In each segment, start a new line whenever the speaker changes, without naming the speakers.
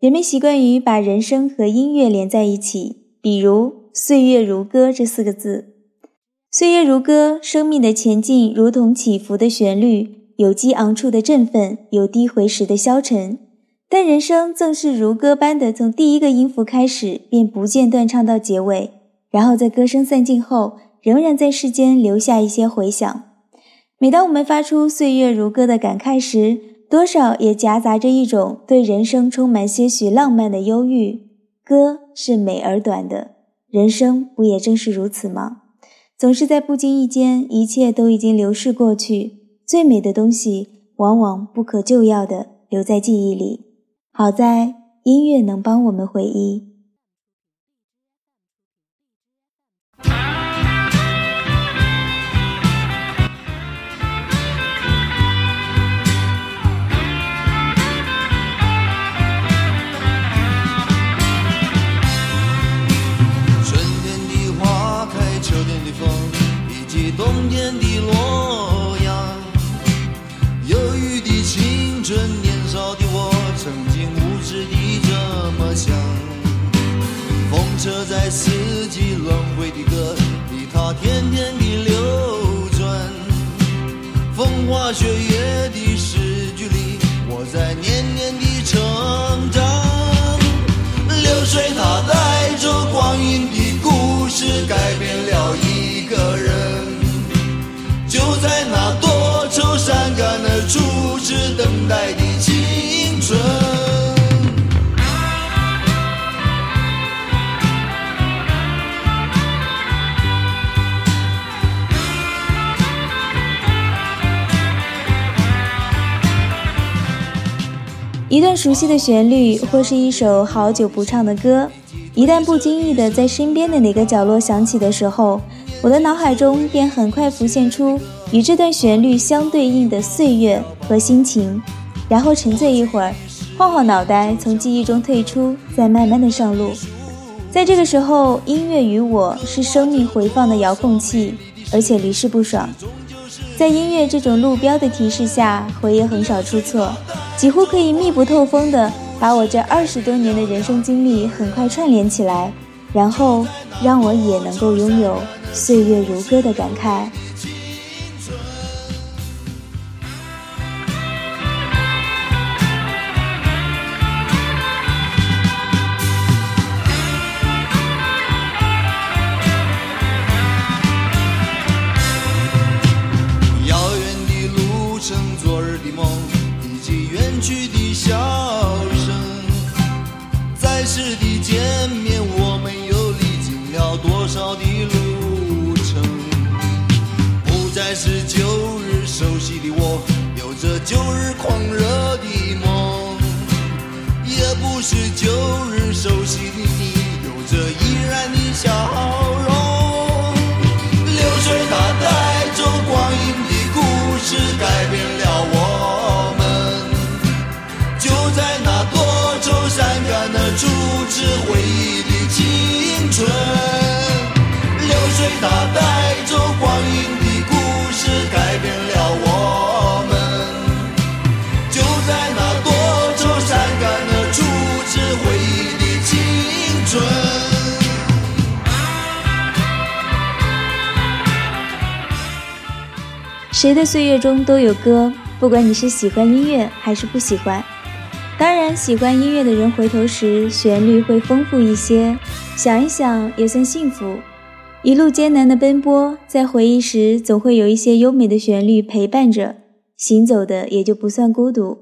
人们习惯于把人声和音乐连在一起，比如“岁月如歌”这四个字。岁月如歌，生命的前进如同起伏的旋律，有激昂处的振奋，有低回时的消沉。但人生正是如歌般的，从第一个音符开始，便不间断唱到结尾，然后在歌声散尽后，仍然在世间留下一些回响。每当我们发出“岁月如歌”的感慨时，多少也夹杂着一种对人生充满些许浪漫的忧郁。歌是美而短的，人生不也正是如此吗？总是在不经意间，一切都已经流逝过去。最美的东西，往往不可救药的留在记忆里。好在音乐能帮我们回忆。
冬天的洛阳，忧郁的青春，年少的我曾经无知的这么想。风车在四季轮回的歌里，它天天的流转。风花雪月的诗句里，我在年。就在那多愁善感的初次等待的青春。
一段熟悉的旋律，或是一首好久不唱的歌，一旦不经意的在身边的哪个角落响起的时候，我的脑海中便很快浮现出与这段旋律相对应的岁月和心情，然后沉醉一会儿，晃晃脑袋，从记忆中退出，再慢慢的上路。在这个时候，音乐与我是生命回放的遥控器，而且离世不爽。在音乐这种路标的提示下，我也很少出错，几乎可以密不透风的把我这二十多年的人生经历很快串联起来，然后让我也能够拥有岁月如歌的感慨青
春遥远的路程昨日的梦以及远去的笑声。在世的见面我们又历经了多少的路？旧日狂热的梦，也不是旧日熟悉的你，有着依然的笑容。流水它带走光阴的故事，改变了我们。就在那多愁善感的初次回忆的青春，
谁的岁月中都有歌，不管你是喜欢音乐还是不喜欢。当然，喜欢音乐的人回头时，旋律会丰富一些，想一想也算幸福。一路艰难的奔波，在回忆时总会有一些优美的旋律陪伴着，行走的也就不算孤独。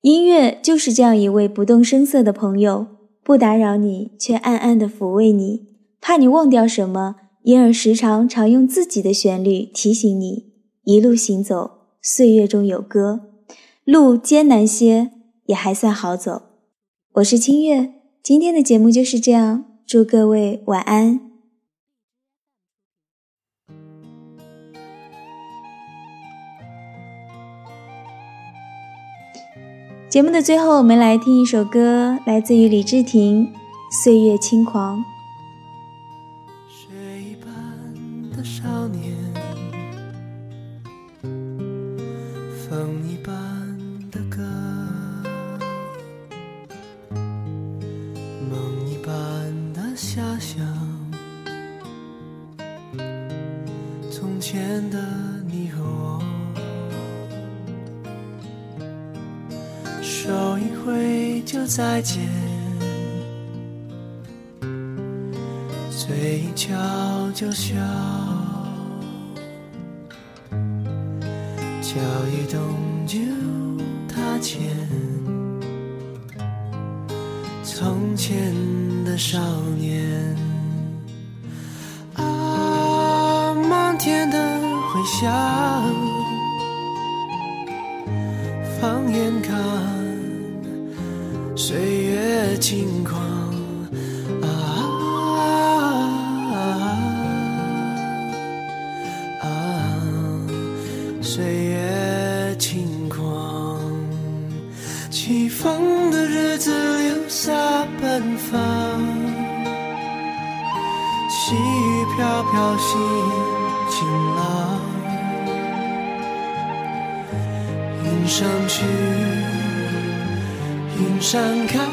音乐就是这样一位不动声色的朋友，不打扰你，却暗暗的抚慰你，怕你忘掉什么，因而时常常用自己的旋律提醒你。一路行走，岁月中有歌，路艰难些，也还算好走。我是清月，今天的节目就是这样，祝各位晚安。节目的最后，我们来听一首歌，来自于李治廷，《岁月轻狂》。
就再见，嘴角就笑，脚一动就踏前，从前的少年。啊，漫天的回响。放眼看，细雨飘飘，心晴朗。云上去，云上看，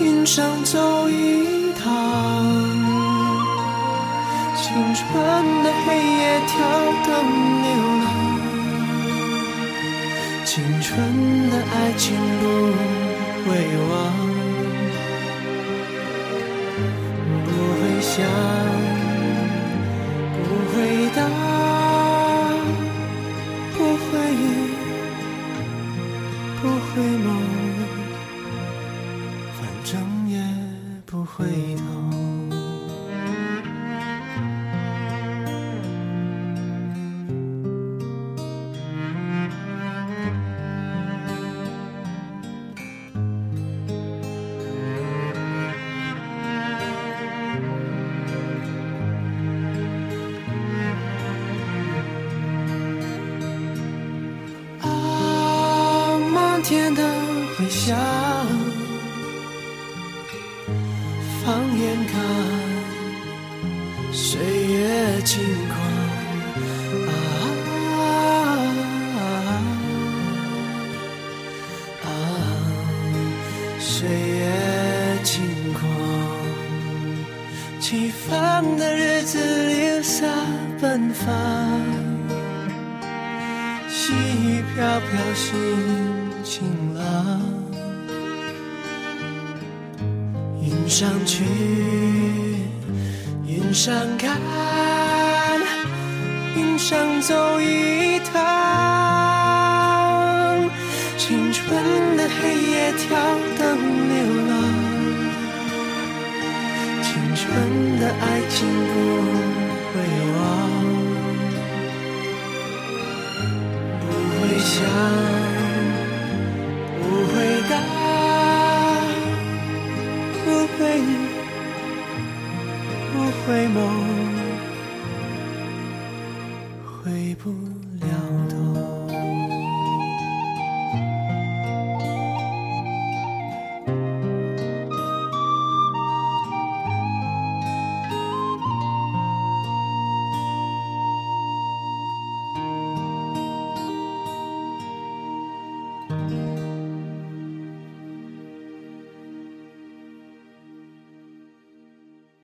云上走一趟。青春的黑夜跳动流浪，青春的爱情不会忘，家天的回响，放眼看，岁月轻狂啊啊！岁月轻狂，起风的日子留下奔放，细雨飘飘心。上去，云上看，云上走一趟。青春的黑夜挑灯流浪，青春的爱情不会忘，回忆不回眸回不了头。